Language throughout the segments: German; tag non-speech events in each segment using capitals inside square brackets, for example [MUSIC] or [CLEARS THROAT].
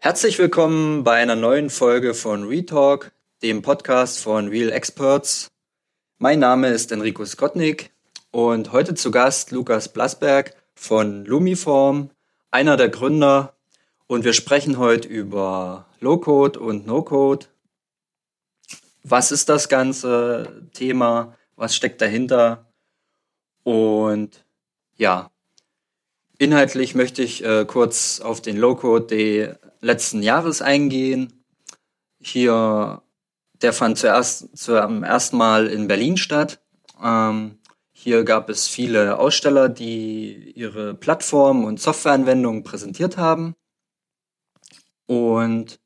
Herzlich willkommen bei einer neuen Folge von Retalk, dem Podcast von Real Experts. Mein Name ist Enrico Skotnik und heute zu Gast Lukas Blasberg von Lumiform, einer der Gründer. Und wir sprechen heute über Low-Code und No-Code. Was ist das ganze Thema? Was steckt dahinter? Und ja, inhaltlich möchte ich äh, kurz auf den Low-Code des letzten Jahres eingehen. Hier, der fand zuerst zum ersten Mal in Berlin statt. Ähm, hier gab es viele Aussteller, die ihre Plattformen und Softwareanwendungen präsentiert haben. Und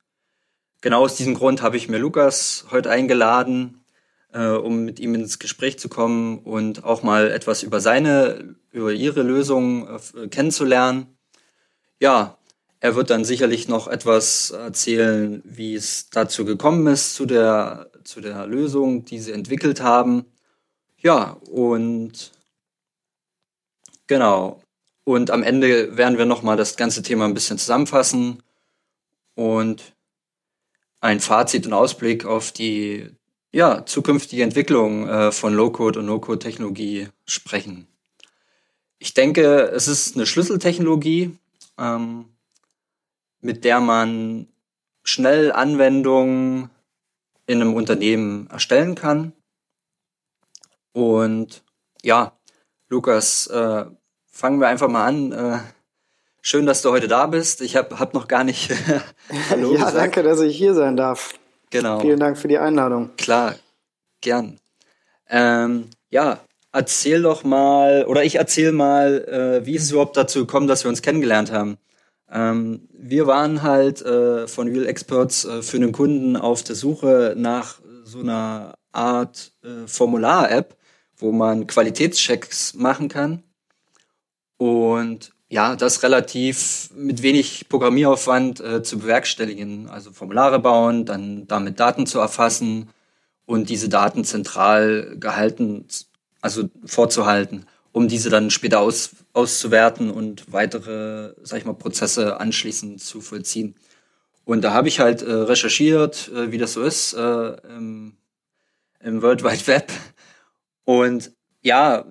genau aus diesem Grund habe ich mir Lukas heute eingeladen, äh, um mit ihm ins Gespräch zu kommen und auch mal etwas über seine, über ihre Lösung äh, kennenzulernen. Ja, er wird dann sicherlich noch etwas erzählen, wie es dazu gekommen ist, zu der, zu der Lösung, die sie entwickelt haben. Ja, und genau. Und am Ende werden wir nochmal das ganze Thema ein bisschen zusammenfassen und ein Fazit und Ausblick auf die ja, zukünftige Entwicklung äh, von Low-Code und No-Code-Technologie sprechen. Ich denke, es ist eine Schlüsseltechnologie, ähm, mit der man schnell Anwendungen in einem Unternehmen erstellen kann und ja, Lukas, äh, fangen wir einfach mal an. Äh, schön, dass du heute da bist. Ich habe hab noch gar nicht [LAUGHS] Hallo Ja, gesagt. danke, dass ich hier sein darf. Genau. Vielen Dank für die Einladung. Klar, gern. Ähm, ja, erzähl doch mal, oder ich erzähl mal, äh, wie ist es überhaupt dazu gekommen, dass wir uns kennengelernt haben? Ähm, wir waren halt äh, von Real Experts äh, für einen Kunden auf der Suche nach so einer Art äh, Formular-App, wo man Qualitätschecks machen kann. Und ja, das relativ mit wenig Programmieraufwand äh, zu bewerkstelligen. Also Formulare bauen, dann damit Daten zu erfassen und diese Daten zentral gehalten, also vorzuhalten, um diese dann später aus, auszuwerten und weitere, sag ich mal, Prozesse anschließend zu vollziehen. Und da habe ich halt äh, recherchiert, äh, wie das so ist äh, im, im World Wide Web und ja,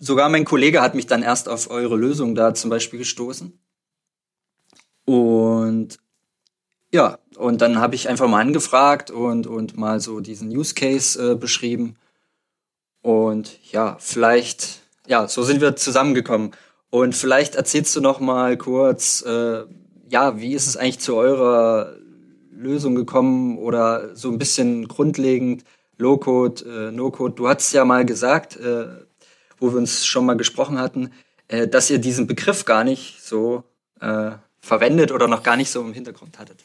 sogar mein Kollege hat mich dann erst auf eure Lösung da zum Beispiel gestoßen. Und ja, und dann habe ich einfach mal angefragt und, und mal so diesen Use Case äh, beschrieben. Und ja, vielleicht, ja, so sind wir zusammengekommen. Und vielleicht erzählst du noch mal kurz, äh, ja, wie ist es eigentlich zu eurer Lösung gekommen oder so ein bisschen grundlegend, Low-Code, äh, No-Code. Du hast ja mal gesagt, äh, wo wir uns schon mal gesprochen hatten, äh, dass ihr diesen Begriff gar nicht so äh, verwendet oder noch gar nicht so im Hintergrund hattet.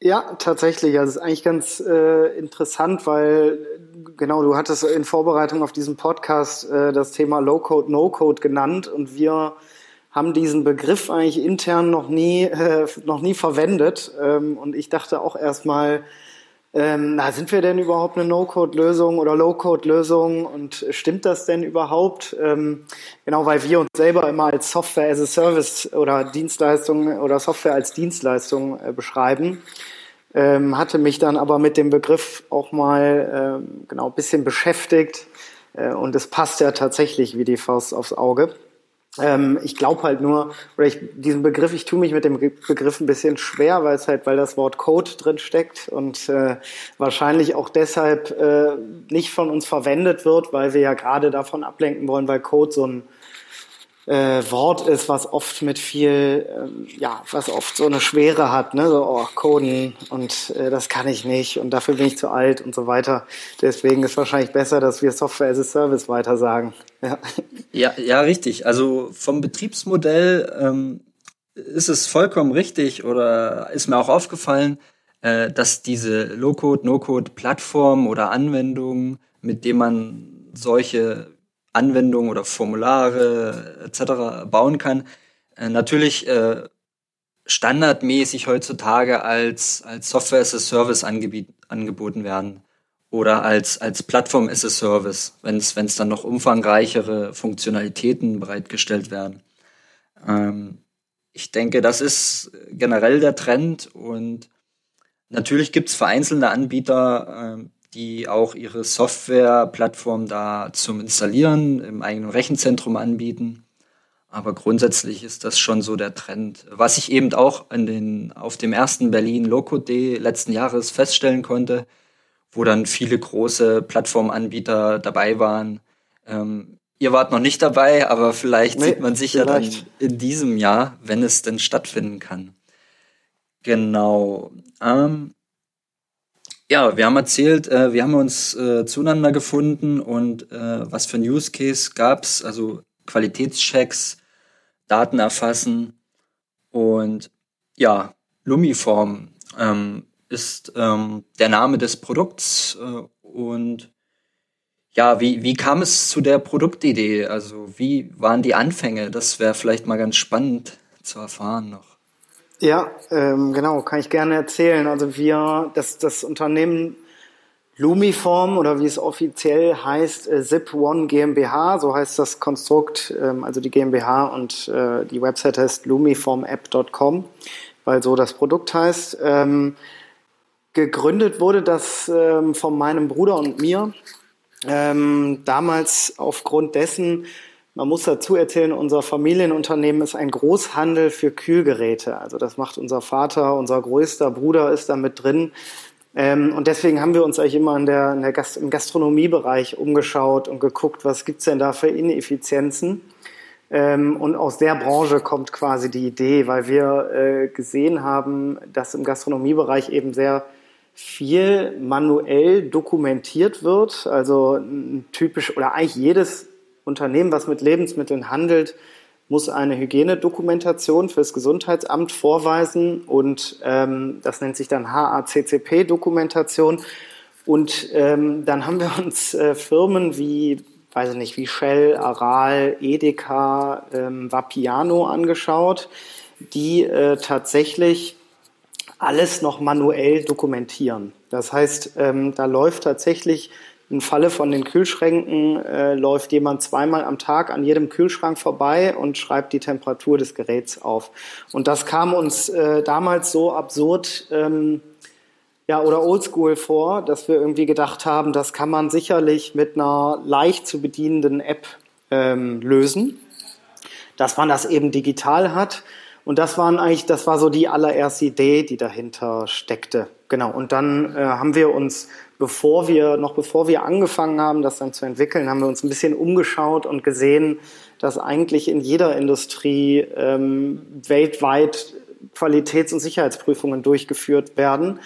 Ja, tatsächlich. Also es ist eigentlich ganz äh, interessant, weil genau, du hattest in Vorbereitung auf diesen Podcast äh, das Thema Low-Code, No-Code genannt und wir haben diesen Begriff eigentlich intern noch nie, äh, [LAUGHS] noch nie verwendet. Ähm, und ich dachte auch erstmal, ähm, na, sind wir denn überhaupt eine No-Code-Lösung oder Low-Code-Lösung und stimmt das denn überhaupt? Ähm, genau, weil wir uns selber immer als Software as a Service oder Dienstleistung oder Software als Dienstleistung äh, beschreiben. Ähm, hatte mich dann aber mit dem Begriff auch mal ähm, genau ein bisschen beschäftigt äh, und es passt ja tatsächlich wie die Faust aufs Auge. Ähm, ich glaube halt nur, oder ich, diesen Begriff, ich tue mich mit dem Begriff ein bisschen schwer, weil es halt, weil das Wort Code drin steckt und äh, wahrscheinlich auch deshalb äh, nicht von uns verwendet wird, weil wir ja gerade davon ablenken wollen, weil Code so ein äh, Wort ist, was oft mit viel, ähm, ja, was oft so eine Schwere hat, ne? So, oh, Coden und äh, das kann ich nicht und dafür bin ich zu alt und so weiter. Deswegen ist wahrscheinlich besser, dass wir Software as a Service weiter sagen. Ja, ja, ja richtig. Also vom Betriebsmodell ähm, ist es vollkommen richtig oder ist mir auch aufgefallen, äh, dass diese Low-Code, No-Code-Plattformen oder Anwendungen, mit denen man solche Anwendungen oder Formulare etc. bauen kann, äh, natürlich äh, standardmäßig heutzutage als, als Software as a Service angeboten werden. oder als, als Plattform as a Service, wenn es dann noch umfangreichere Funktionalitäten bereitgestellt werden. Ähm, ich denke, das ist generell der Trend und natürlich gibt es vereinzelte Anbieter, äh, die auch ihre Softwareplattform da zum Installieren im eigenen Rechenzentrum anbieten. Aber grundsätzlich ist das schon so der Trend. Was ich eben auch in den, auf dem ersten Berlin Loco Day letzten Jahres feststellen konnte, wo dann viele große Plattformanbieter dabei waren. Ähm, ihr wart noch nicht dabei, aber vielleicht nee, sieht man sich ja dann in diesem Jahr, wenn es denn stattfinden kann. Genau. Ähm, ja, wir haben erzählt, äh, wir haben uns äh, zueinander gefunden und äh, was für ein Use Case gab's, also Qualitätschecks, Daten erfassen und ja, Lumiform. Ähm, ist ähm, der Name des Produkts äh, und ja, wie, wie kam es zu der Produktidee? Also wie waren die Anfänge? Das wäre vielleicht mal ganz spannend zu erfahren noch. Ja, ähm, genau, kann ich gerne erzählen. Also wir, das, das Unternehmen Lumiform oder wie es offiziell heißt, äh, Zip1 GmbH, so heißt das Konstrukt, ähm, also die GmbH und äh, die Website heißt lumiformapp.com, weil so das Produkt heißt. Ähm, Gegründet wurde das ähm, von meinem Bruder und mir. Ähm, damals aufgrund dessen, man muss dazu erzählen, unser Familienunternehmen ist ein Großhandel für Kühlgeräte. Also das macht unser Vater, unser größter Bruder ist da mit drin. Ähm, und deswegen haben wir uns eigentlich immer in der, in der Gast im Gastronomiebereich umgeschaut und geguckt, was gibt's denn da für Ineffizienzen. Ähm, und aus der Branche kommt quasi die Idee, weil wir äh, gesehen haben, dass im Gastronomiebereich eben sehr viel manuell dokumentiert wird. Also typisch oder eigentlich jedes Unternehmen, was mit Lebensmitteln handelt, muss eine Hygienedokumentation fürs Gesundheitsamt vorweisen und ähm, das nennt sich dann HACCP-Dokumentation. Und ähm, dann haben wir uns äh, Firmen wie, weiß ich nicht, wie Shell, Aral, Edeka, ähm, Vapiano angeschaut, die äh, tatsächlich alles noch manuell dokumentieren. Das heißt, ähm, da läuft tatsächlich im Falle von den Kühlschränken äh, läuft jemand zweimal am Tag an jedem Kühlschrank vorbei und schreibt die Temperatur des Geräts auf. Und das kam uns äh, damals so absurd ähm, ja, oder oldschool vor, dass wir irgendwie gedacht haben, das kann man sicherlich mit einer leicht zu bedienenden App ähm, lösen, dass man das eben digital hat und das waren eigentlich, das war so die allererste Idee, die dahinter steckte. Genau. Und dann äh, haben wir uns, bevor wir, noch bevor wir angefangen haben, das dann zu entwickeln, haben wir uns ein bisschen umgeschaut und gesehen, dass eigentlich in jeder Industrie ähm, weltweit Qualitäts- und Sicherheitsprüfungen durchgeführt werden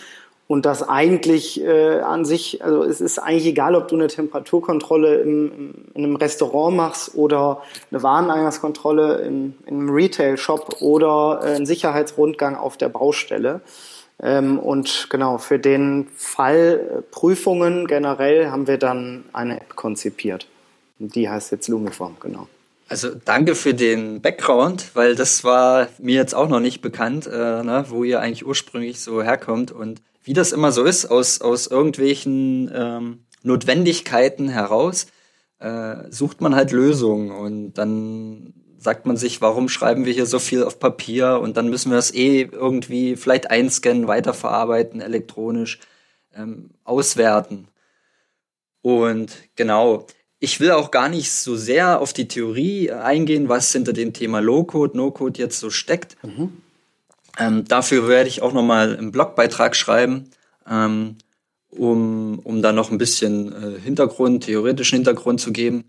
und das eigentlich äh, an sich, also es ist eigentlich egal, ob du eine Temperaturkontrolle im, in einem Restaurant machst oder eine Wareneingangskontrolle in, in einem Retail-Shop oder äh, einen Sicherheitsrundgang auf der Baustelle. Ähm, und genau, für den Fall äh, Prüfungen generell haben wir dann eine App konzipiert. Die heißt jetzt Lumiform, genau. Also danke für den Background, weil das war mir jetzt auch noch nicht bekannt, äh, ne, wo ihr eigentlich ursprünglich so herkommt. Und wie das immer so ist, aus, aus irgendwelchen ähm, Notwendigkeiten heraus, äh, sucht man halt Lösungen und dann sagt man sich, warum schreiben wir hier so viel auf Papier und dann müssen wir es eh irgendwie vielleicht einscannen, weiterverarbeiten, elektronisch ähm, auswerten. Und genau, ich will auch gar nicht so sehr auf die Theorie eingehen, was hinter dem Thema Low-Code, No-Code jetzt so steckt. Mhm. Ähm, dafür werde ich auch nochmal einen Blogbeitrag schreiben, ähm, um, um da noch ein bisschen äh, Hintergrund, theoretischen Hintergrund zu geben.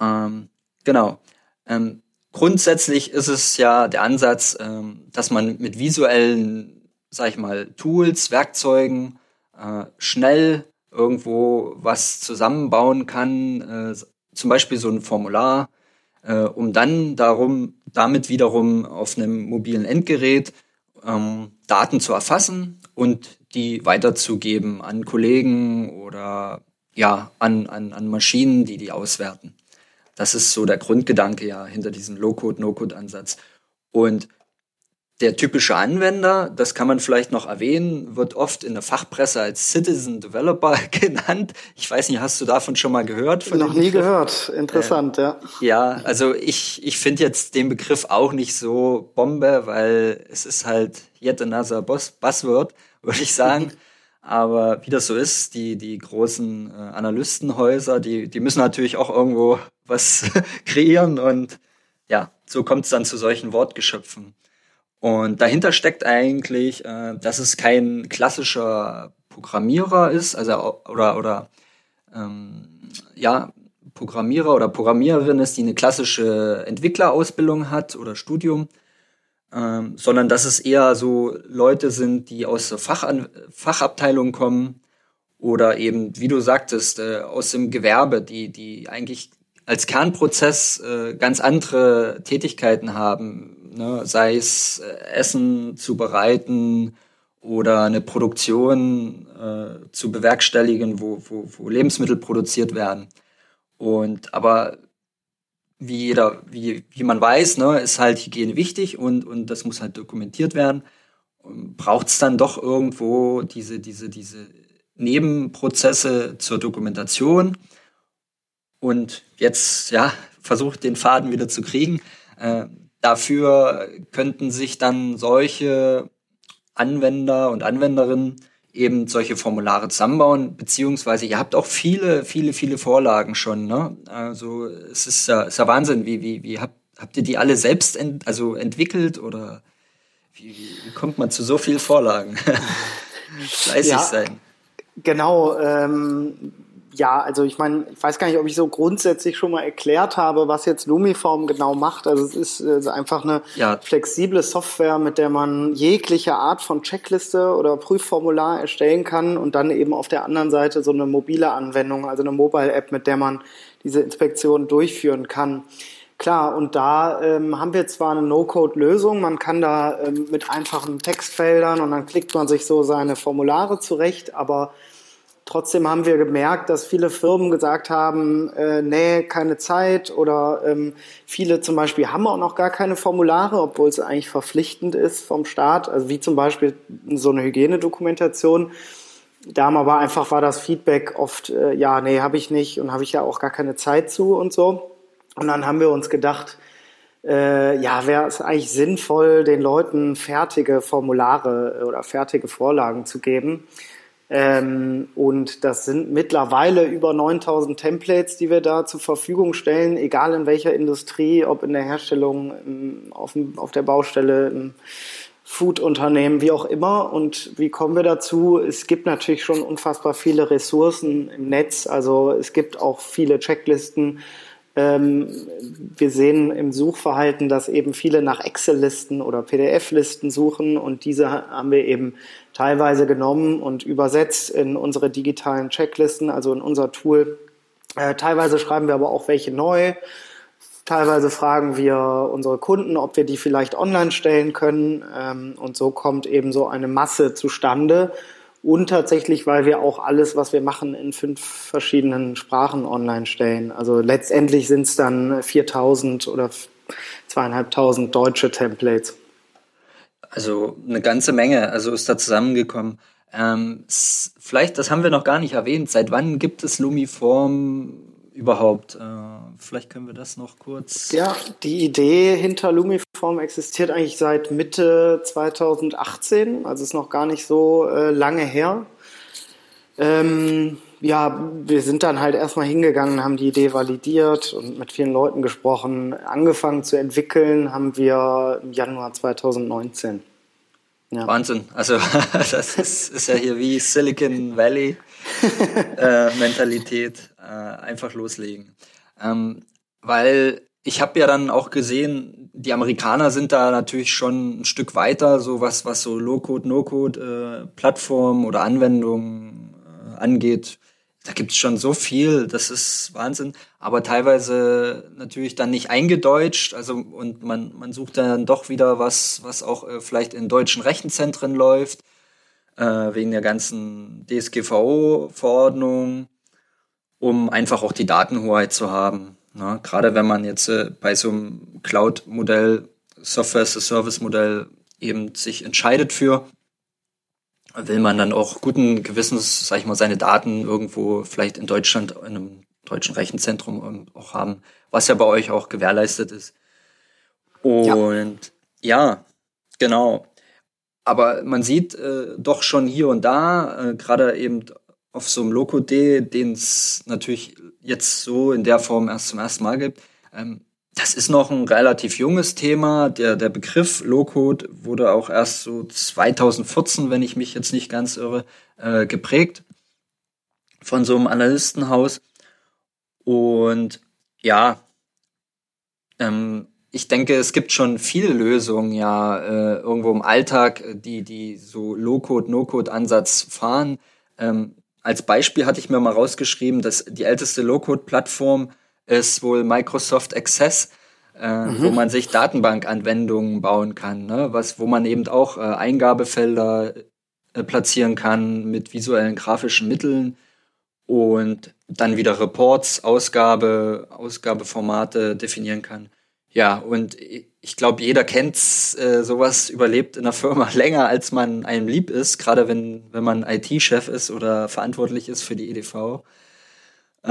Ähm, genau. Ähm, grundsätzlich ist es ja der Ansatz, ähm, dass man mit visuellen, sag ich mal, Tools, Werkzeugen äh, schnell irgendwo was zusammenbauen kann, äh, zum Beispiel so ein Formular, äh, um dann darum, damit wiederum auf einem mobilen Endgerät ähm, Daten zu erfassen und die weiterzugeben an Kollegen oder ja, an, an, an Maschinen, die die auswerten. Das ist so der Grundgedanke ja hinter diesem Low-Code, No-Code-Ansatz. Und der typische Anwender, das kann man vielleicht noch erwähnen, wird oft in der Fachpresse als Citizen Developer [LAUGHS] genannt. Ich weiß nicht, hast du davon schon mal gehört? noch nie gehört. Interessant, äh, ja. Ja, also ich, ich finde jetzt den Begriff auch nicht so Bombe, weil es ist halt yet another Buzzword, würde ich sagen. [LAUGHS] Aber wie das so ist, die, die großen äh, Analystenhäuser, die, die müssen natürlich auch irgendwo [LAUGHS] was [LAUGHS] kreieren und ja, so kommt es dann zu solchen Wortgeschöpfen. Und dahinter steckt eigentlich, äh, dass es kein klassischer Programmierer ist, also oder oder ähm, ja Programmierer oder Programmiererin ist, die eine klassische Entwicklerausbildung hat oder Studium, ähm, sondern dass es eher so Leute sind, die aus Fachan Fachabteilung kommen oder eben, wie du sagtest, äh, aus dem Gewerbe, die die eigentlich als Kernprozess äh, ganz andere Tätigkeiten haben, ne? sei es äh, Essen zu bereiten oder eine Produktion äh, zu bewerkstelligen, wo, wo, wo Lebensmittel produziert werden. Und aber wie jeder, wie, wie man weiß, ne, ist halt Hygiene wichtig und, und das muss halt dokumentiert werden. Braucht es dann doch irgendwo diese, diese, diese Nebenprozesse zur Dokumentation? Und jetzt, ja, versucht den Faden wieder zu kriegen. Äh, Dafür könnten sich dann solche Anwender und Anwenderinnen eben solche Formulare zusammenbauen, beziehungsweise ihr habt auch viele, viele, viele Vorlagen schon. Ne? Also es ist ja, ist ja Wahnsinn, wie, wie, wie habt, habt ihr die alle selbst ent, also entwickelt oder wie, wie kommt man zu so vielen Vorlagen? [LAUGHS] Fleißig ja, sein. Genau, ähm, ja, also ich meine, ich weiß gar nicht, ob ich so grundsätzlich schon mal erklärt habe, was jetzt Lumiform genau macht. Also es ist also einfach eine ja. flexible Software, mit der man jegliche Art von Checkliste oder Prüfformular erstellen kann und dann eben auf der anderen Seite so eine mobile Anwendung, also eine Mobile-App, mit der man diese Inspektion durchführen kann. Klar, und da ähm, haben wir zwar eine No-Code-Lösung, man kann da ähm, mit einfachen Textfeldern und dann klickt man sich so seine Formulare zurecht, aber Trotzdem haben wir gemerkt, dass viele Firmen gesagt haben, äh, nee, keine Zeit oder ähm, viele zum Beispiel haben auch noch gar keine Formulare, obwohl es eigentlich verpflichtend ist vom Staat, also wie zum Beispiel so eine Hygienedokumentation. Da aber einfach war das Feedback oft, äh, ja, nee, habe ich nicht und habe ich ja auch gar keine Zeit zu und so. Und dann haben wir uns gedacht, äh, ja, wäre es eigentlich sinnvoll, den Leuten fertige Formulare oder fertige Vorlagen zu geben. Ähm, und das sind mittlerweile über 9000 Templates, die wir da zur Verfügung stellen, egal in welcher Industrie, ob in der Herstellung, auf, dem, auf der Baustelle, im Food-Unternehmen, wie auch immer. Und wie kommen wir dazu? Es gibt natürlich schon unfassbar viele Ressourcen im Netz. Also es gibt auch viele Checklisten, ähm, wir sehen im Suchverhalten, dass eben viele nach Excel-Listen oder PDF-Listen suchen und diese haben wir eben teilweise genommen und übersetzt in unsere digitalen Checklisten, also in unser Tool. Äh, teilweise schreiben wir aber auch welche neu. Teilweise fragen wir unsere Kunden, ob wir die vielleicht online stellen können. Ähm, und so kommt eben so eine Masse zustande und tatsächlich, weil wir auch alles, was wir machen, in fünf verschiedenen Sprachen online stellen. Also letztendlich sind es dann 4000 oder zweieinhalbtausend deutsche Templates. Also eine ganze Menge, also ist da zusammengekommen. Ähm, vielleicht, das haben wir noch gar nicht erwähnt, seit wann gibt es Lumiform überhaupt? Äh, vielleicht können wir das noch kurz. Ja, die Idee hinter Lumiform existiert eigentlich seit Mitte 2018, also ist noch gar nicht so äh, lange her. Ähm, ja, wir sind dann halt erstmal hingegangen, haben die Idee validiert und mit vielen Leuten gesprochen. Angefangen zu entwickeln haben wir im Januar 2019. Ja. Wahnsinn. Also [LAUGHS] das ist, ist ja hier wie Silicon Valley äh, Mentalität. Äh, einfach loslegen. Ähm, weil ich habe ja dann auch gesehen, die Amerikaner sind da natürlich schon ein Stück weiter, so was, was so Low-Code, No-Code äh, oder Anwendungen äh, angeht. Da gibt's schon so viel, das ist Wahnsinn. Aber teilweise natürlich dann nicht eingedeutscht. Also und man, man sucht dann doch wieder was, was auch äh, vielleicht in deutschen Rechenzentren läuft, äh, wegen der ganzen DSGVO-Verordnung, um einfach auch die Datenhoheit zu haben. Na, gerade wenn man jetzt äh, bei so einem Cloud-Modell, Software-as-a-Service-Modell eben sich entscheidet für, will man dann auch guten Gewissens, sag ich mal, seine Daten irgendwo vielleicht in Deutschland in einem deutschen Rechenzentrum ähm, auch haben, was ja bei euch auch gewährleistet ist. Und ja, ja genau. Aber man sieht äh, doch schon hier und da, äh, gerade eben auf so einem Loco-D, den es natürlich jetzt so in der Form erst zum ersten Mal gibt, ähm, das ist noch ein relativ junges Thema. Der, der Begriff Low-Code wurde auch erst so 2014, wenn ich mich jetzt nicht ganz irre, äh, geprägt von so einem Analystenhaus. Und ja, ähm, ich denke, es gibt schon viele Lösungen ja äh, irgendwo im Alltag, die die so Low-Code, No-Code-Ansatz fahren. Ähm, als Beispiel hatte ich mir mal rausgeschrieben, dass die älteste Low-Code-Plattform ist wohl Microsoft Access, äh, mhm. wo man sich Datenbankanwendungen bauen kann, ne? was, wo man eben auch äh, Eingabefelder äh, platzieren kann mit visuellen grafischen Mitteln und dann wieder Reports, Ausgabe, Ausgabeformate definieren kann. Ja, und ich glaube, jeder kennt äh, sowas überlebt in der Firma [LAUGHS] länger, als man einem lieb ist, gerade wenn, wenn man IT-Chef ist oder verantwortlich ist für die EDV. Äh,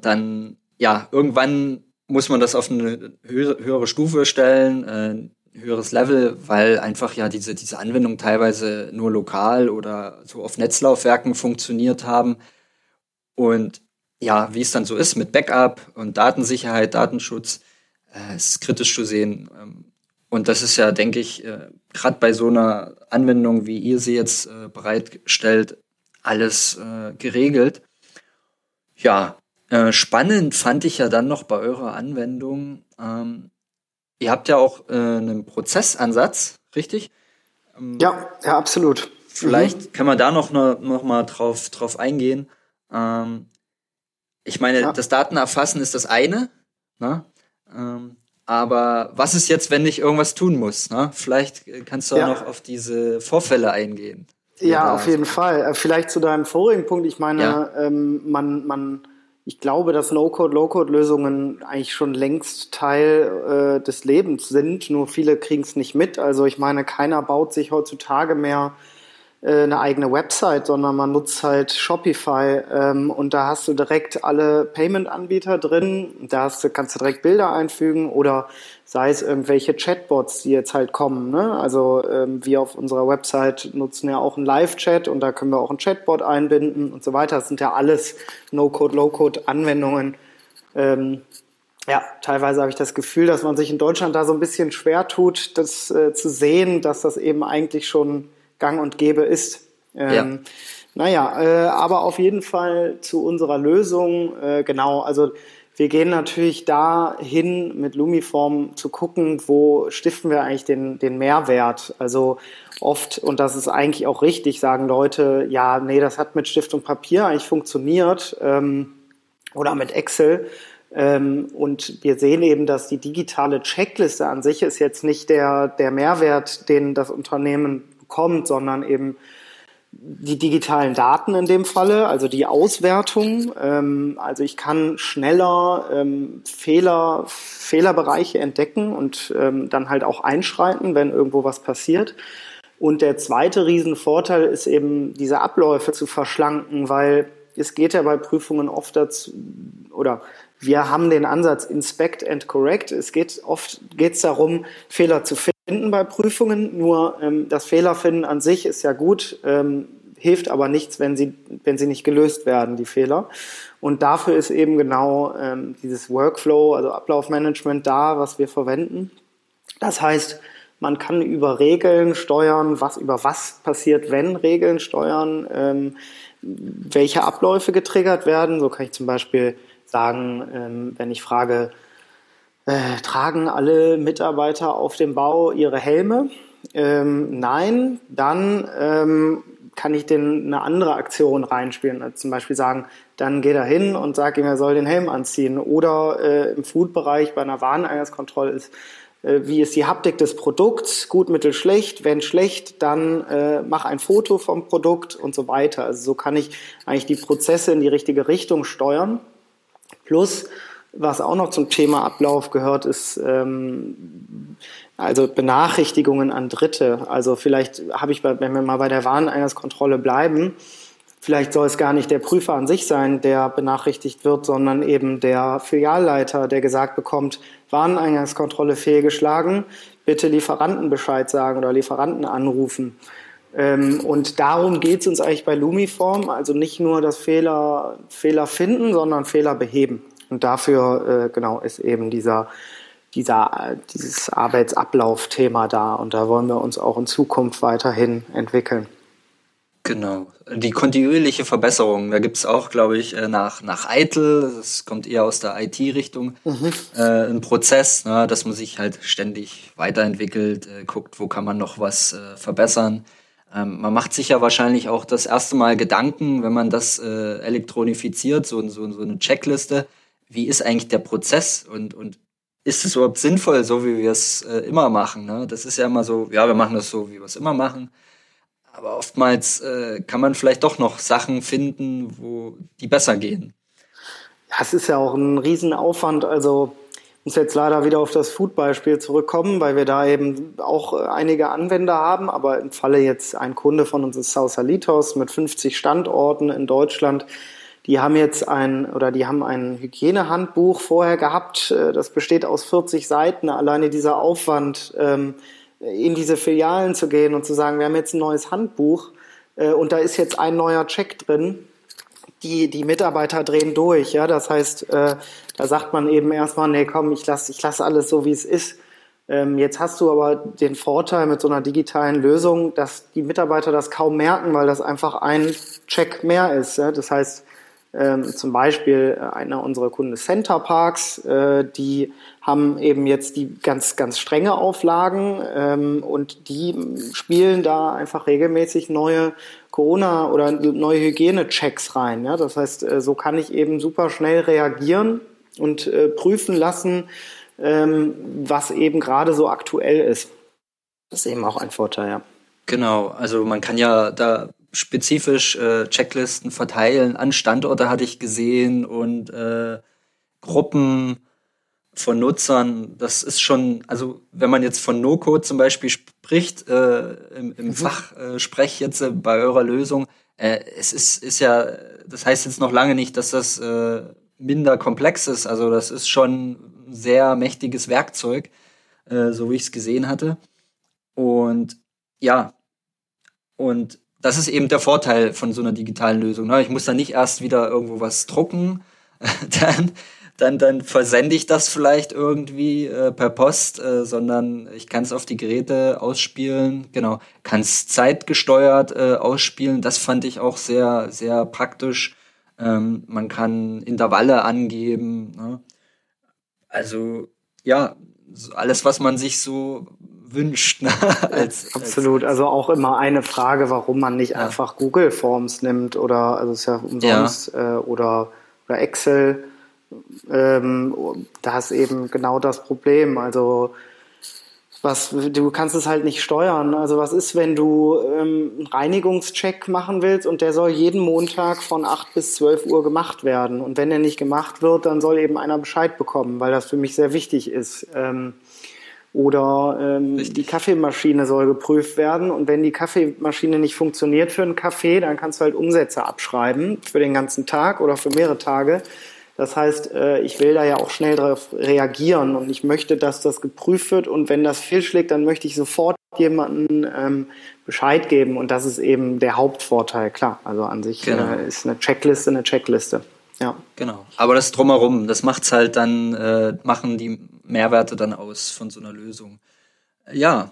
dann ja, irgendwann muss man das auf eine höhere Stufe stellen, äh, höheres Level, weil einfach ja diese, diese Anwendungen teilweise nur lokal oder so auf Netzlaufwerken funktioniert haben. Und ja, wie es dann so ist mit Backup und Datensicherheit, Datenschutz, äh, ist kritisch zu sehen. Ähm, und das ist ja, denke ich, äh, gerade bei so einer Anwendung, wie ihr sie jetzt äh, bereitstellt, alles äh, geregelt. Ja, äh, spannend fand ich ja dann noch bei eurer Anwendung, ähm, ihr habt ja auch äh, einen Prozessansatz, richtig? Ähm, ja, ja, absolut. Vielleicht mhm. kann man da noch, noch, noch mal drauf, drauf eingehen. Ähm, ich meine, ja. das Datenerfassen ist das eine, ne? Ähm, aber was ist jetzt, wenn ich irgendwas tun muss? Ne? Vielleicht kannst du ja. auch noch auf diese Vorfälle eingehen. Ja, auf jeden Fall. Äh, vielleicht zu deinem vorigen Punkt. Ich meine, ja. ähm, man, man ich glaube, dass No-Code, Low-Code-Lösungen eigentlich schon längst Teil äh, des Lebens sind, nur viele kriegen es nicht mit. Also ich meine, keiner baut sich heutzutage mehr eine eigene Website, sondern man nutzt halt Shopify ähm, und da hast du direkt alle Payment-Anbieter drin. Da hast du, kannst du direkt Bilder einfügen oder sei es irgendwelche Chatbots, die jetzt halt kommen. Ne? Also ähm, wir auf unserer Website nutzen ja auch einen Live-Chat und da können wir auch einen Chatbot einbinden und so weiter. Das sind ja alles No-Code, Low-Code-Anwendungen. Ähm, ja, teilweise habe ich das Gefühl, dass man sich in Deutschland da so ein bisschen schwer tut, das äh, zu sehen, dass das eben eigentlich schon gang und gäbe ist. Ähm, ja. Naja, äh, aber auf jeden Fall zu unserer Lösung, äh, genau, also wir gehen natürlich dahin mit Lumiform zu gucken, wo stiften wir eigentlich den, den Mehrwert. Also oft, und das ist eigentlich auch richtig, sagen Leute, ja, nee, das hat mit Stift und Papier eigentlich funktioniert ähm, oder mit Excel. Ähm, und wir sehen eben, dass die digitale Checkliste an sich ist jetzt nicht der, der Mehrwert, den das Unternehmen bekommt, sondern eben die digitalen Daten in dem Falle, also die Auswertung. Ähm, also ich kann schneller ähm, Fehler, Fehlerbereiche entdecken und ähm, dann halt auch einschreiten, wenn irgendwo was passiert. Und der zweite Riesenvorteil ist eben, diese Abläufe zu verschlanken, weil es geht ja bei Prüfungen oft dazu, oder wir haben den Ansatz Inspect and Correct. Es geht oft geht's darum, Fehler zu finden finden bei Prüfungen, nur ähm, das Fehlerfinden an sich ist ja gut, ähm, hilft aber nichts, wenn sie, wenn sie nicht gelöst werden, die Fehler. Und dafür ist eben genau ähm, dieses Workflow, also Ablaufmanagement da, was wir verwenden. Das heißt, man kann über Regeln steuern, was über was passiert, wenn Regeln steuern, ähm, welche Abläufe getriggert werden. So kann ich zum Beispiel sagen, ähm, wenn ich frage, äh, tragen alle Mitarbeiter auf dem Bau ihre Helme? Ähm, nein, dann ähm, kann ich den eine andere Aktion reinspielen. Also zum Beispiel sagen, dann geht er hin und sagt ihm, er soll den Helm anziehen. Oder äh, im Food-Bereich bei einer Wareneingangskontrolle ist, äh, wie ist die Haptik des Produkts, gut, mittel, schlecht. Wenn schlecht, dann äh, mach ein Foto vom Produkt und so weiter. Also so kann ich eigentlich die Prozesse in die richtige Richtung steuern. Plus was auch noch zum Thema Ablauf gehört, ist ähm, also Benachrichtigungen an Dritte. Also vielleicht habe ich, bei, wenn wir mal bei der Wareneingangskontrolle bleiben, vielleicht soll es gar nicht der Prüfer an sich sein, der benachrichtigt wird, sondern eben der Filialleiter, der gesagt bekommt, Wareneingangskontrolle fehlgeschlagen, bitte Lieferanten Bescheid sagen oder Lieferanten anrufen. Ähm, und darum geht es uns eigentlich bei Lumiform, also nicht nur das Fehler, Fehler finden, sondern Fehler beheben. Und dafür äh, genau ist eben dieser, dieser, dieses Arbeitsablaufthema da. Und da wollen wir uns auch in Zukunft weiterhin entwickeln. Genau. Die kontinuierliche Verbesserung, da gibt's auch, glaube ich, äh, nach, nach Eitel, das kommt eher aus der IT-Richtung, mhm. äh, ein Prozess, ne, dass man sich halt ständig weiterentwickelt, äh, guckt, wo kann man noch was äh, verbessern. Ähm, man macht sich ja wahrscheinlich auch das erste Mal Gedanken, wenn man das äh, elektronifiziert, so, so, so eine Checkliste, wie ist eigentlich der Prozess und, und ist es überhaupt sinnvoll, so wie wir es äh, immer machen? Ne? Das ist ja immer so, ja, wir machen das so, wie wir es immer machen. Aber oftmals äh, kann man vielleicht doch noch Sachen finden, wo die besser gehen. Ja, es ist ja auch ein Riesenaufwand. Also muss jetzt leider wieder auf das Food-Beispiel zurückkommen, weil wir da eben auch einige Anwender haben. Aber im Falle jetzt ein Kunde von uns ist Sausalitos mit 50 Standorten in Deutschland die haben jetzt ein oder die haben ein Hygienehandbuch vorher gehabt. Äh, das besteht aus 40 Seiten. Alleine dieser Aufwand, ähm, in diese Filialen zu gehen und zu sagen, wir haben jetzt ein neues Handbuch äh, und da ist jetzt ein neuer Check drin. Die, die Mitarbeiter drehen durch, ja. Das heißt, äh, da sagt man eben erstmal, nee, komm, ich lasse ich lass alles so, wie es ist. Ähm, jetzt hast du aber den Vorteil mit so einer digitalen Lösung, dass die Mitarbeiter das kaum merken, weil das einfach ein Check mehr ist. Das heißt, ähm, zum Beispiel äh, einer unserer Kunden Center Parks, äh, die haben eben jetzt die ganz, ganz strenge Auflagen ähm, und die spielen da einfach regelmäßig neue Corona- oder neue Hygienechecks rein. Ja? Das heißt, äh, so kann ich eben super schnell reagieren und äh, prüfen lassen, ähm, was eben gerade so aktuell ist. Das ist eben auch ein Vorteil, ja. Genau, also man kann ja da spezifisch äh, Checklisten verteilen an Standorte hatte ich gesehen und äh, Gruppen von Nutzern. Das ist schon, also wenn man jetzt von No-Code zum Beispiel spricht, äh, im, im mhm. Fachsprech jetzt äh, bei eurer Lösung, äh, es ist, ist ja, das heißt jetzt noch lange nicht, dass das äh, minder komplex ist. Also das ist schon ein sehr mächtiges Werkzeug, äh, so wie ich es gesehen hatte. Und ja, und das ist eben der Vorteil von so einer digitalen Lösung. Ne? Ich muss dann nicht erst wieder irgendwo was drucken, [LAUGHS] dann, dann, dann versende ich das vielleicht irgendwie äh, per Post, äh, sondern ich kann es auf die Geräte ausspielen, genau, kann es zeitgesteuert äh, ausspielen. Das fand ich auch sehr, sehr praktisch. Ähm, man kann Intervalle angeben. Ne? Also ja, alles, was man sich so wünscht. Ne? [LAUGHS] als, Absolut. Als, also auch immer eine Frage, warum man nicht ja. einfach Google Forms nimmt oder also ist ja umsonst ja. Äh, oder, oder Excel. Ähm, da ist eben genau das Problem. Also was, du kannst es halt nicht steuern. Also was ist, wenn du ähm, einen Reinigungscheck machen willst und der soll jeden Montag von 8 bis 12 Uhr gemacht werden. Und wenn der nicht gemacht wird, dann soll eben einer Bescheid bekommen, weil das für mich sehr wichtig ist. Ähm, oder ähm, die Kaffeemaschine soll geprüft werden. Und wenn die Kaffeemaschine nicht funktioniert für einen Kaffee, dann kannst du halt Umsätze abschreiben für den ganzen Tag oder für mehrere Tage. Das heißt, äh, ich will da ja auch schnell darauf reagieren und ich möchte, dass das geprüft wird. Und wenn das fehlschlägt, dann möchte ich sofort jemanden ähm, Bescheid geben. Und das ist eben der Hauptvorteil, klar. Also an sich genau. äh, ist eine Checkliste eine Checkliste. Ja. Genau. Aber das drumherum, das macht's halt dann, äh, machen die Mehrwerte dann aus von so einer Lösung. Ja.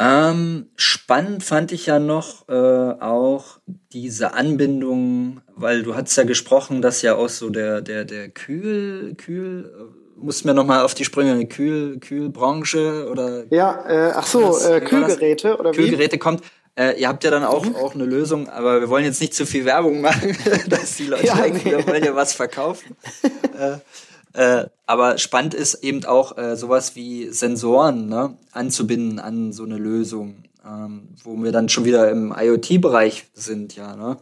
Ähm, spannend fand ich ja noch äh, auch diese Anbindung, weil du hast ja gesprochen, dass ja auch so der der der Kühl Kühl äh, muss mir noch mal auf die Sprünge Kühl Kühlbranche oder ja äh, ach so äh, Kühlgeräte oder wie? Kühlgeräte kommt äh, ihr habt ja dann auch, mhm. auch eine Lösung, aber wir wollen jetzt nicht zu viel Werbung machen, [LAUGHS] dass die Leute ja, denken, nee. wir wollen ja was verkaufen. [LAUGHS] äh, äh, aber spannend ist eben auch äh, sowas wie Sensoren ne, anzubinden an so eine Lösung, ähm, wo wir dann schon wieder im IoT-Bereich sind, ja. Ne?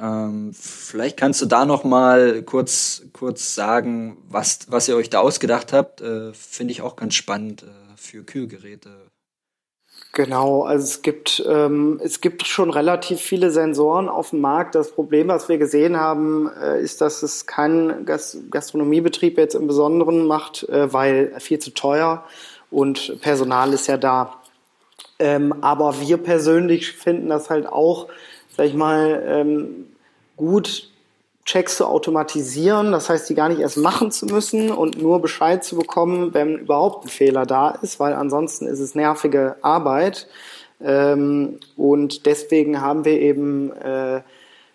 Ähm, vielleicht kannst du da noch mal kurz, kurz sagen, was, was ihr euch da ausgedacht habt. Äh, Finde ich auch ganz spannend äh, für Kühlgeräte. Genau, also es gibt, ähm, es gibt schon relativ viele Sensoren auf dem Markt. Das Problem, was wir gesehen haben, äh, ist, dass es kein Gas Gastronomiebetrieb jetzt im Besonderen macht, äh, weil viel zu teuer und Personal ist ja da. Ähm, aber wir persönlich finden das halt auch, sag ich mal, ähm, gut Checks zu automatisieren, das heißt, die gar nicht erst machen zu müssen und nur Bescheid zu bekommen, wenn überhaupt ein Fehler da ist, weil ansonsten ist es nervige Arbeit. Ähm, und deswegen haben wir eben, äh,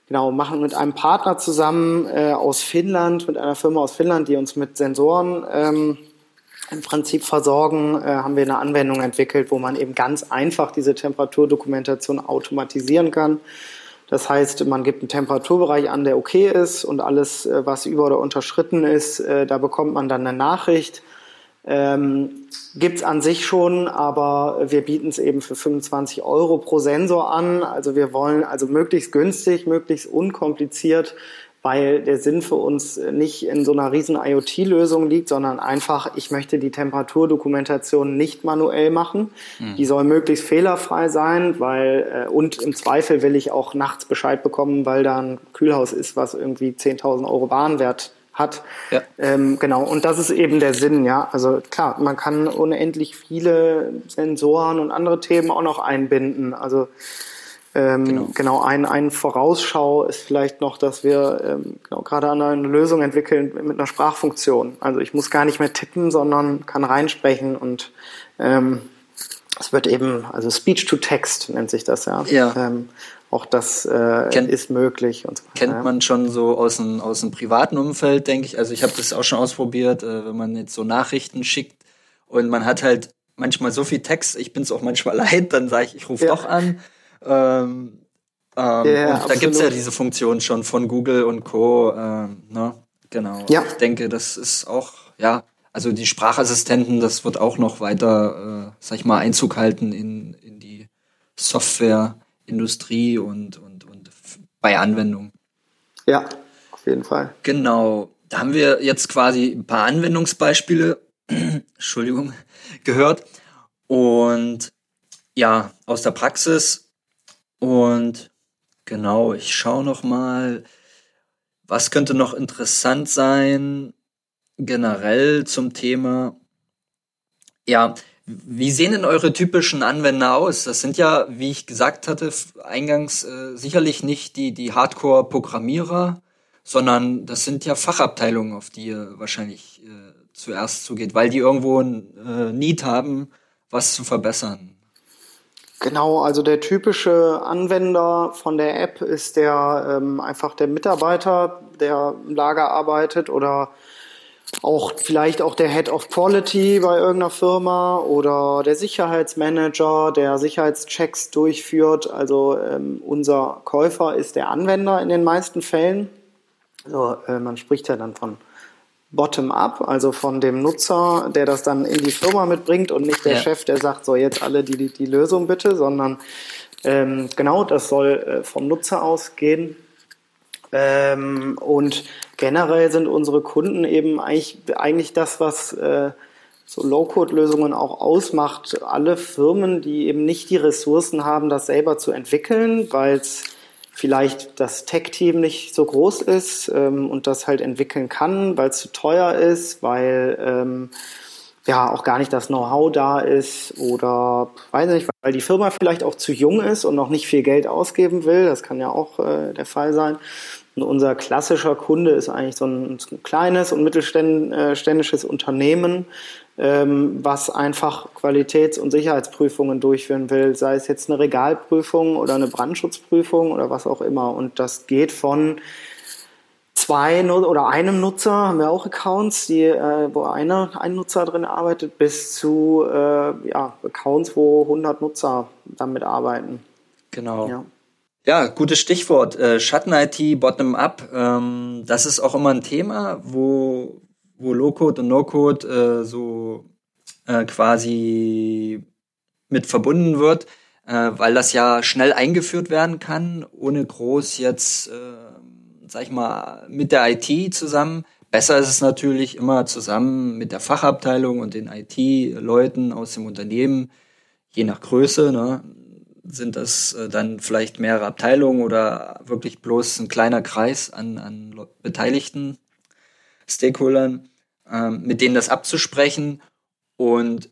genau, machen mit einem Partner zusammen äh, aus Finnland, mit einer Firma aus Finnland, die uns mit Sensoren ähm, im Prinzip versorgen, äh, haben wir eine Anwendung entwickelt, wo man eben ganz einfach diese Temperaturdokumentation automatisieren kann. Das heißt, man gibt einen Temperaturbereich an, der okay ist und alles, äh, was über oder unterschritten ist, äh, da bekommt man dann eine Nachricht. Ähm, Gibt es an sich schon, aber wir bieten es eben für 25 Euro pro Sensor an. Also wir wollen also möglichst günstig, möglichst unkompliziert weil der Sinn für uns nicht in so einer riesen IoT-Lösung liegt, sondern einfach, ich möchte die Temperaturdokumentation nicht manuell machen. Mhm. Die soll möglichst fehlerfrei sein, weil äh, und im Zweifel will ich auch nachts Bescheid bekommen, weil da ein Kühlhaus ist, was irgendwie 10.000 Euro Warenwert hat. Ja. Ähm, genau, und das ist eben der Sinn, ja. Also klar, man kann unendlich viele Sensoren und andere Themen auch noch einbinden. Also ähm, genau. genau, ein, ein Vorausschau ist vielleicht noch, dass wir ähm, genau, gerade an eine Lösung entwickeln mit einer Sprachfunktion. Also ich muss gar nicht mehr tippen, sondern kann reinsprechen und ähm, es wird eben, also Speech to Text nennt sich das ja. ja. Ähm, auch das äh, kennt, ist möglich. Und so kennt man schon so aus dem, aus dem privaten Umfeld, denke ich. Also ich habe das auch schon ausprobiert, äh, wenn man jetzt so Nachrichten schickt und man hat halt manchmal so viel Text, ich bin es auch manchmal [LAUGHS] leid, dann sage ich, ich rufe ja. doch an ähm, ähm, und da gibt es ja diese Funktion schon von Google und Co. Ähm, ne? Genau. Ja. Ich denke, das ist auch, ja, also die Sprachassistenten, das wird auch noch weiter, äh, sag ich mal, Einzug halten in, in die Softwareindustrie und, und, und bei Anwendungen. Ja, auf jeden Fall. Genau. Da haben wir jetzt quasi ein paar Anwendungsbeispiele, [CLEARS THROAT] Entschuldigung, gehört. Und ja, aus der Praxis und genau, ich schaue noch mal, was könnte noch interessant sein generell zum Thema. Ja, wie sehen denn eure typischen Anwender aus? Das sind ja, wie ich gesagt hatte, eingangs äh, sicherlich nicht die, die Hardcore-Programmierer, sondern das sind ja Fachabteilungen, auf die ihr wahrscheinlich äh, zuerst zugeht, weil die irgendwo ein äh, Need haben, was zu verbessern. Genau, also der typische Anwender von der App ist der ähm, einfach der Mitarbeiter, der im Lager arbeitet oder auch vielleicht auch der Head of Quality bei irgendeiner Firma oder der Sicherheitsmanager, der Sicherheitschecks durchführt. Also ähm, unser Käufer ist der Anwender in den meisten Fällen. Also äh, man spricht ja dann von bottom-up, also von dem Nutzer, der das dann in die Firma mitbringt und nicht der ja. Chef, der sagt, so jetzt alle die, die, die Lösung bitte, sondern ähm, genau, das soll äh, vom Nutzer ausgehen. Ähm, und generell sind unsere Kunden eben eigentlich, eigentlich das, was äh, so Low-Code-Lösungen auch ausmacht. Alle Firmen, die eben nicht die Ressourcen haben, das selber zu entwickeln, weil es vielleicht das Tech-Team nicht so groß ist ähm, und das halt entwickeln kann, weil es zu teuer ist, weil ähm, ja auch gar nicht das Know-how da ist oder weiß nicht, weil die Firma vielleicht auch zu jung ist und noch nicht viel Geld ausgeben will. Das kann ja auch äh, der Fall sein. Und unser klassischer Kunde ist eigentlich so ein, so ein kleines und mittelständisches Unternehmen, ähm, was einfach Qualitäts- und Sicherheitsprüfungen durchführen will, sei es jetzt eine Regalprüfung oder eine Brandschutzprüfung oder was auch immer. Und das geht von zwei oder einem Nutzer, haben wir auch Accounts, die, äh, wo einer, ein Nutzer drin arbeitet, bis zu äh, ja, Accounts, wo 100 Nutzer damit arbeiten. Genau. Ja. Ja, gutes Stichwort. Äh, Schatten-IT, Bottom-up. Ähm, das ist auch immer ein Thema, wo, wo Low-Code und No-Code äh, so äh, quasi mit verbunden wird. äh, weil das ja schnell eingeführt werden kann, ohne groß jetzt, äh, sag ich mal, mit der IT zusammen. Besser ist es natürlich immer zusammen mit der Fachabteilung und den IT-Leuten aus dem Unternehmen, je nach Größe, ne, sind das äh, dann vielleicht mehrere Abteilungen oder wirklich bloß ein kleiner Kreis an, an beteiligten Stakeholdern, ähm, mit denen das abzusprechen. Und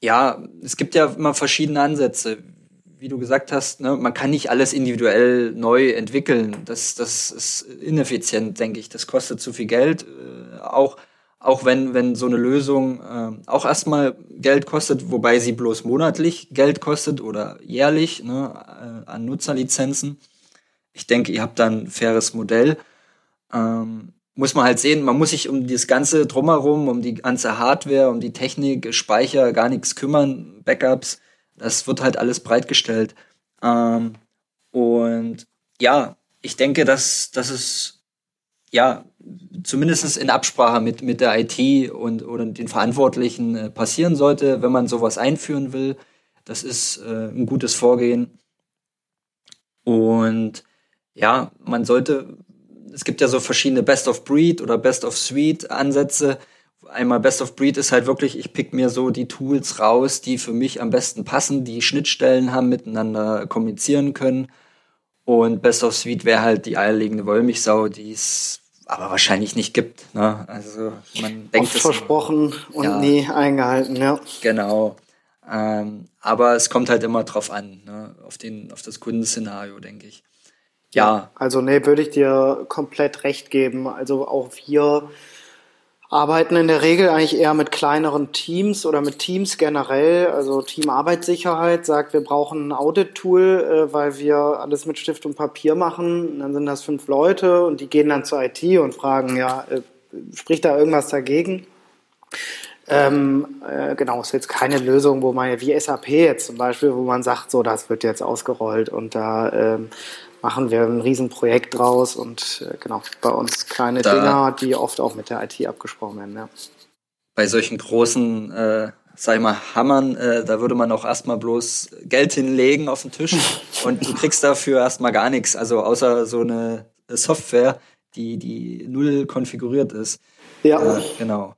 ja, es gibt ja immer verschiedene Ansätze. Wie du gesagt hast, ne, man kann nicht alles individuell neu entwickeln. Das, das ist ineffizient, denke ich. Das kostet zu viel Geld. Äh, auch auch wenn, wenn so eine Lösung äh, auch erstmal Geld kostet, wobei sie bloß monatlich Geld kostet oder jährlich ne, äh, an Nutzerlizenzen. Ich denke, ihr habt da ein faires Modell. Ähm, muss man halt sehen, man muss sich um das ganze drumherum, um die ganze Hardware, um die Technik, Speicher gar nichts kümmern, Backups. Das wird halt alles bereitgestellt. Ähm, und ja, ich denke, dass, dass es ja zumindest in Absprache mit, mit der IT und oder den Verantwortlichen äh, passieren sollte, wenn man sowas einführen will. Das ist äh, ein gutes Vorgehen. Und ja, man sollte, es gibt ja so verschiedene Best of Breed oder Best of Suite Ansätze. Einmal Best of Breed ist halt wirklich, ich pick mir so die Tools raus, die für mich am besten passen, die Schnittstellen haben, miteinander kommunizieren können. Und Best of Suite wäre halt die eierlegende Wollmilchsau, die es aber wahrscheinlich nicht gibt. Ne? Also man denkt Oft versprochen und ja, nie eingehalten, ja. Genau. Ähm, aber es kommt halt immer drauf an, ne? auf, den, auf das Kundenszenario, denke ich. Ja. Also nee, würde ich dir komplett recht geben. Also auch wir arbeiten in der Regel eigentlich eher mit kleineren Teams oder mit Teams generell. Also Team Arbeitssicherheit sagt, wir brauchen ein Audit-Tool, äh, weil wir alles mit Stift und Papier machen. dann sind das fünf Leute und die gehen dann zur IT und fragen, ja, äh, spricht da irgendwas dagegen? Ähm, äh, genau, ist jetzt keine Lösung, wo man, wie SAP jetzt zum Beispiel, wo man sagt, so, das wird jetzt ausgerollt und da ähm, machen wir ein Riesenprojekt draus und äh, genau, bei uns kleine da, Dinger, die oft auch mit der IT abgesprochen werden. Ja. Bei solchen großen, äh, sag ich mal, Hammern, äh, da würde man auch erstmal bloß Geld hinlegen auf den Tisch [LAUGHS] und du kriegst dafür erstmal gar nichts, also außer so eine Software, die, die null konfiguriert ist. Ja. Äh, genau.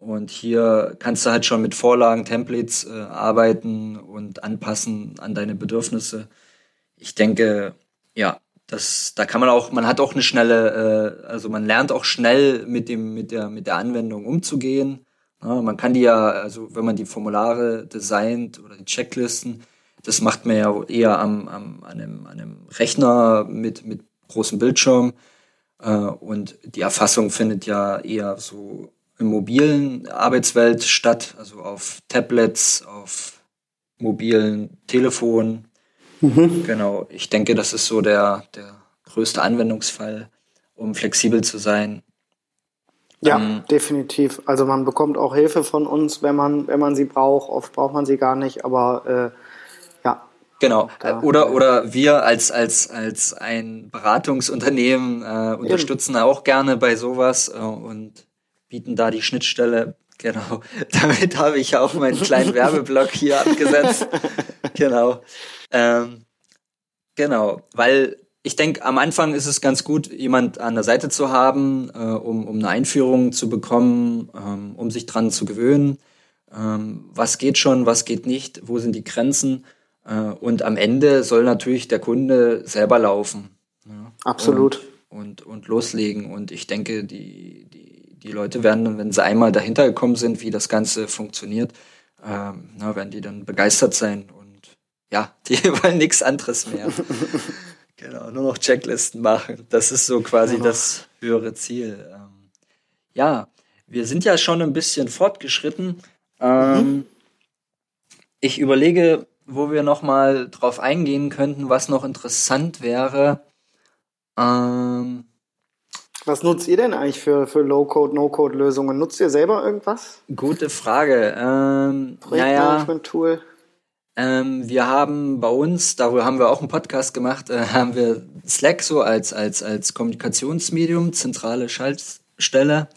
Und hier kannst du halt schon mit Vorlagen, Templates äh, arbeiten und anpassen an deine Bedürfnisse. Ich denke, ja, das, da kann man auch, man hat auch eine schnelle, äh, also man lernt auch schnell mit dem, mit der, mit der Anwendung umzugehen. Ja, man kann die ja, also wenn man die Formulare designt oder die Checklisten, das macht man ja eher am, am an, einem, an einem Rechner mit, mit großem Bildschirm. Äh, und die Erfassung findet ja eher so im mobilen Arbeitswelt statt, also auf Tablets, auf mobilen Telefonen. Mhm. Genau, ich denke, das ist so der, der größte Anwendungsfall, um flexibel zu sein. Ja, ähm, definitiv. Also man bekommt auch Hilfe von uns, wenn man, wenn man sie braucht. Oft braucht man sie gar nicht, aber äh, ja. Genau. Da, oder, oder wir als, als, als ein Beratungsunternehmen äh, unterstützen eben. auch gerne bei sowas äh, und bieten da die Schnittstelle. Genau. [LAUGHS] Damit habe ich auch meinen kleinen [LAUGHS] Werbeblock hier abgesetzt. [LAUGHS] Genau. Ähm, genau, weil ich denke, am Anfang ist es ganz gut, jemand an der Seite zu haben, äh, um, um eine Einführung zu bekommen, ähm, um sich dran zu gewöhnen. Ähm, was geht schon, was geht nicht, wo sind die Grenzen? Äh, und am Ende soll natürlich der Kunde selber laufen. Ja? Absolut. Und, und, und loslegen. Und ich denke, die, die, die Leute werden, wenn sie einmal dahinter gekommen sind, wie das Ganze funktioniert, ähm, na, werden die dann begeistert sein ja, [LAUGHS] die wollen nichts anderes mehr. [LAUGHS] genau, nur noch Checklisten machen. Das ist so quasi ja. das höhere Ziel. Ähm, ja, wir sind ja schon ein bisschen fortgeschritten. Ähm, mhm. Ich überlege, wo wir noch mal drauf eingehen könnten, was noch interessant wäre. Ähm, was nutzt ihr denn eigentlich für, für Low-Code, No-Code-Lösungen? Nutzt ihr selber irgendwas? Gute Frage. Ähm, Projektmanagement-Tool? Naja, ähm, wir haben bei uns, darüber haben wir auch einen Podcast gemacht, äh, haben wir Slack so als, als, als Kommunikationsmedium, zentrale Schaltstelle.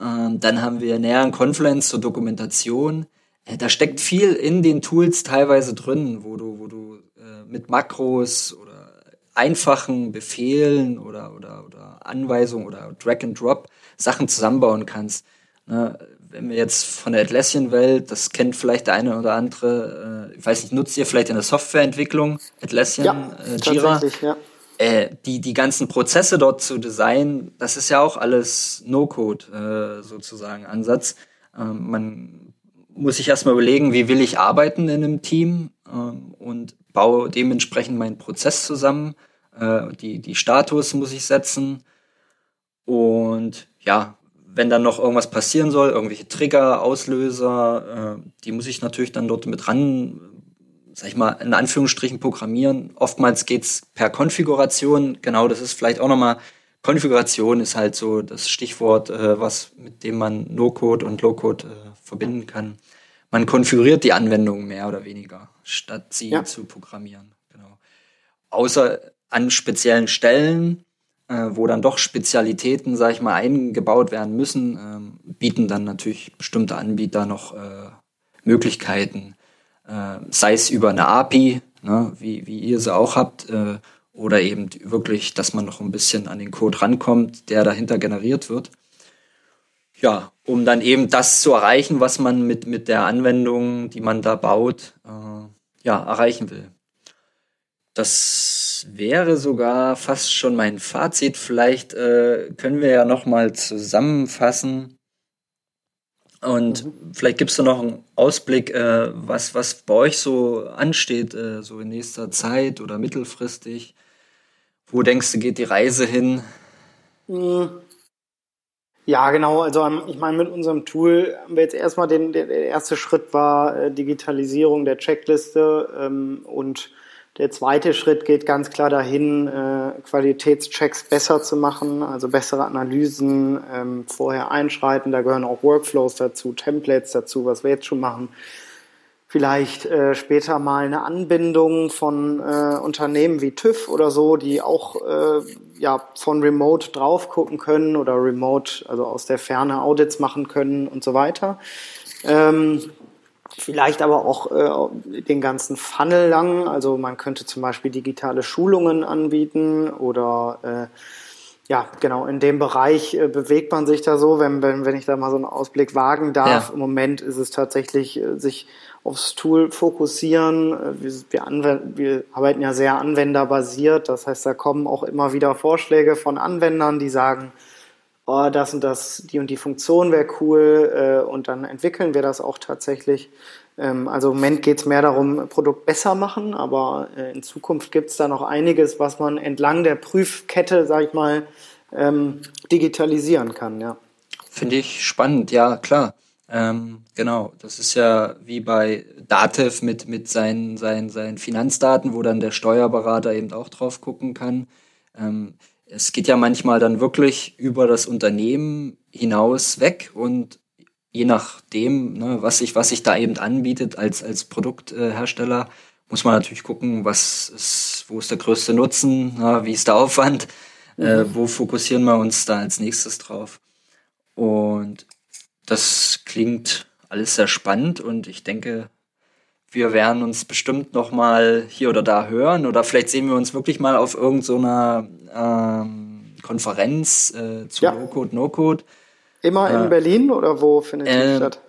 Ähm, dann haben wir näher Confluence zur Dokumentation, da steckt viel in den Tools teilweise drin, wo du, wo du äh, mit Makros oder einfachen Befehlen oder, oder, oder Anweisungen oder Drag and Drop Sachen zusammenbauen kannst. Ne? Wenn wir jetzt von der Atlassian-Welt, das kennt vielleicht der eine oder andere, äh, ich weiß nicht, nutzt ihr vielleicht in der Softwareentwicklung Atlassian, ja, äh, Jira? Ja. Äh, die, die ganzen Prozesse dort zu designen, das ist ja auch alles No-Code äh, sozusagen Ansatz. Ähm, man muss sich erstmal überlegen, wie will ich arbeiten in einem Team ähm, und baue dementsprechend meinen Prozess zusammen. Äh, die, die Status muss ich setzen. Und ja, wenn dann noch irgendwas passieren soll, irgendwelche Trigger, Auslöser, äh, die muss ich natürlich dann dort mit ran, sag ich mal, in Anführungsstrichen programmieren. Oftmals geht's per Konfiguration. Genau, das ist vielleicht auch nochmal, Konfiguration ist halt so das Stichwort, äh, was mit dem man No-Code und Low-Code äh, verbinden kann. Man konfiguriert die Anwendung mehr oder weniger, statt sie ja. zu programmieren. Genau. Außer an speziellen Stellen, äh, wo dann doch Spezialitäten, sag ich mal, eingebaut werden müssen, ähm, bieten dann natürlich bestimmte Anbieter noch äh, Möglichkeiten, äh, sei es über eine API, ne, wie, wie ihr sie auch habt, äh, oder eben wirklich, dass man noch ein bisschen an den Code rankommt, der dahinter generiert wird. Ja, um dann eben das zu erreichen, was man mit, mit der Anwendung, die man da baut, äh, ja, erreichen will. Das wäre sogar fast schon mein Fazit. Vielleicht äh, können wir ja noch mal zusammenfassen. Und mhm. vielleicht gibst du noch einen Ausblick, äh, was, was bei euch so ansteht, äh, so in nächster Zeit oder mittelfristig. Wo denkst du, geht die Reise hin? Mhm. Ja, genau. Also ich meine, mit unserem Tool haben wir jetzt erstmal den, der erste Schritt war äh, Digitalisierung der Checkliste ähm, und der zweite Schritt geht ganz klar dahin, äh, Qualitätschecks besser zu machen, also bessere Analysen, ähm, vorher einschreiten. Da gehören auch Workflows dazu, Templates dazu, was wir jetzt schon machen vielleicht äh, später mal eine Anbindung von äh, Unternehmen wie TÜV oder so, die auch äh, ja von Remote drauf gucken können oder Remote, also aus der Ferne Audits machen können und so weiter. Ähm, vielleicht aber auch äh, den ganzen Funnel lang, also man könnte zum Beispiel digitale Schulungen anbieten oder äh, ja, genau, in dem Bereich äh, bewegt man sich da so, wenn, wenn, wenn ich da mal so einen Ausblick wagen darf. Ja. Im Moment ist es tatsächlich, äh, sich aufs Tool fokussieren. Äh, wir, wir, wir arbeiten ja sehr anwenderbasiert, das heißt, da kommen auch immer wieder Vorschläge von Anwendern, die sagen, oh, das und das, die und die Funktion wäre cool äh, und dann entwickeln wir das auch tatsächlich. Ähm, also im Moment geht es mehr darum, Produkt besser machen, aber äh, in Zukunft gibt es da noch einiges, was man entlang der Prüfkette, sag ich mal, ähm, digitalisieren kann, ja. Finde ich spannend, ja, klar. Ähm, genau, das ist ja wie bei Datev mit, mit seinen, seinen, seinen Finanzdaten, wo dann der Steuerberater eben auch drauf gucken kann. Ähm, es geht ja manchmal dann wirklich über das Unternehmen hinaus weg und je nachdem, ne, was sich was sich da eben anbietet als, als Produkthersteller, muss man natürlich gucken, was ist, wo ist der größte Nutzen, na, wie ist der Aufwand, äh, mhm. äh, wo fokussieren wir uns da als nächstes drauf. Und das klingt alles sehr spannend und ich denke, wir werden uns bestimmt noch mal hier oder da hören oder vielleicht sehen wir uns wirklich mal auf irgendeiner so ähm, Konferenz äh, zu ja. No-Code, No-Code. Immer in äh, Berlin oder wo findet die äh, statt?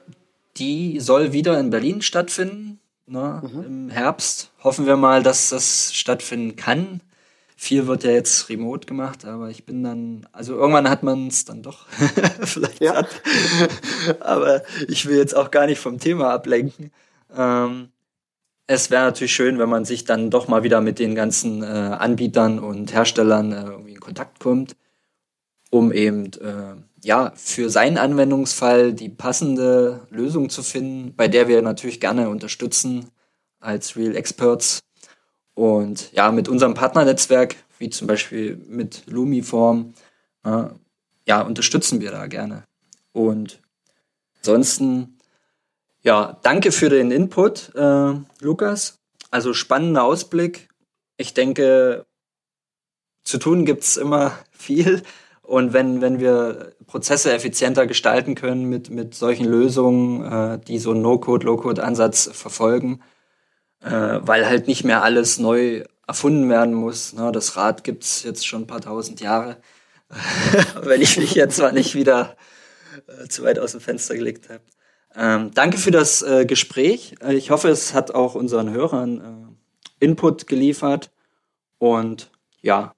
Die soll wieder in Berlin stattfinden, ne, mhm. im Herbst. Hoffen wir mal, dass das stattfinden kann. Viel wird ja jetzt remote gemacht, aber ich bin dann, also irgendwann hat man es dann doch [LAUGHS] vielleicht ja. [LAUGHS] aber ich will jetzt auch gar nicht vom Thema ablenken. Ähm, es wäre natürlich schön, wenn man sich dann doch mal wieder mit den ganzen äh, Anbietern und Herstellern äh, irgendwie in Kontakt kommt, um eben äh, ja für seinen Anwendungsfall die passende Lösung zu finden, bei der wir natürlich gerne unterstützen als Real Experts und ja, mit unserem Partnernetzwerk, wie zum Beispiel mit Lumiform, äh, ja, unterstützen wir da gerne. Und ansonsten, ja, danke für den Input, äh, Lukas. Also spannender Ausblick. Ich denke, zu tun gibt's immer [LAUGHS] viel Und wenn, wenn wir Prozesse effizienter gestalten können mit, mit solchen Lösungen, äh, die so einen No-Code, Low-Code-Ansatz verfolgen, äh, weil halt nicht mehr alles neu erfunden werden muss. Ne? Das Rad gibt's jetzt schon ein paar tausend Jahre. [LAUGHS] wenn ich mich jetzt zwar nicht wieder äh, zu weit aus dem Fenster gelegt habe. Ähm, danke für das äh, Gespräch. Äh, ich hoffe, es hat auch unseren Hörern äh, Input geliefert. Und ja,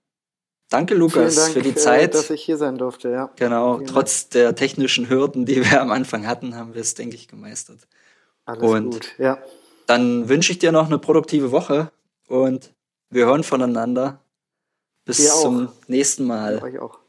danke Lukas Dank, für die äh, Zeit. dass ich hier sein durfte, ja. Genau, Vielen trotz Dank. der technischen Hürden, die [LAUGHS] wir am Anfang hatten, haben wir es, denke ich, gemeistert. Alles und gut, ja. Dann wünsche ich dir noch eine produktive Woche und wir hören voneinander. Bis zum nächsten Mal. Euch auch.